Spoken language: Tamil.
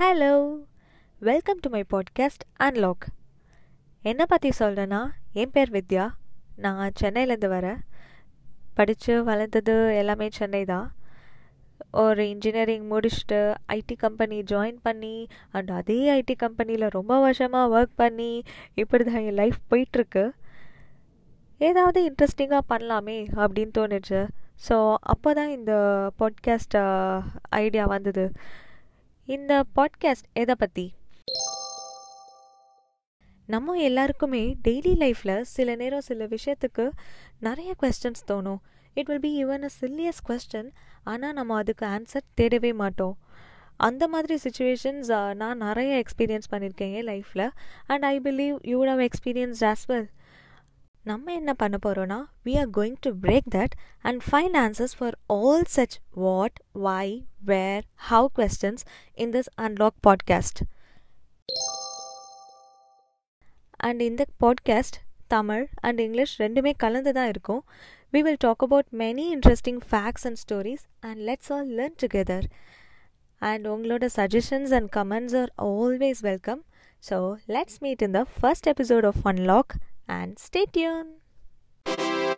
Hello welcome to my podcast unlock என்னை பற்றி சொல்கிறேன்னா என் பேர் வித்யா. நான் சென்னையிலேருந்து வரேன். படித்து வளர்ந்தது எல்லாமே சென்னை தான். ஒரு இன்ஜினியரிங் முடிச்சுட்டு ஐடி கம்பெனி ஜாயின் பண்ணி அண்ட் அதே ஐடி கம்பெனியில் ரொம்ப வருஷமாக ஒர்க் பண்ணி இப்படி தான் என் லைஃப் போயிட்டுருக்கு. ஏதாவது இன்ட்ரெஸ்டிங்காக பண்ணலாமே அப்படின்னு தோணுச்சு. ஸோ அப்போ தான் இந்த பாட்காஸ்ட் ஐடியா வந்தது. இந்த பாட்காஸ்ட் எதை பற்றி நம்ம எல்லாருக்குமே டெய்லி லைஃப்பில் சில நேரம் சில விஷயத்துக்கு நிறைய கொஸ்டின்ஸ் தோணும். It will be even a silliest question ஆனால் நம்ம அதுக்கு ஆன்சர் தேடவே மாட்டோம். அந்த மாதிரி சுச்சுவேஷன்ஸ் நான் நிறைய எக்ஸ்பீரியன்ஸ் பண்ணியிருக்கேன் என் லைஃப்பில் and I believe you have experience as well நம்ம என்ன பண்ண போகிறோன்னா we are going to break that and find answers for all such what why where how questions in this unlock podcast and இந்த பாட்காஸ்ட் தமிழ் அண்ட் இங்கிலீஷ் ரெண்டுமே கலந்து தான் இருக்கும் we will talk about many interesting facts and stories and let's all learn together and உங்களோட suggestions and comments are always welcome so let's meet in the first episode of unlock and stay tuned.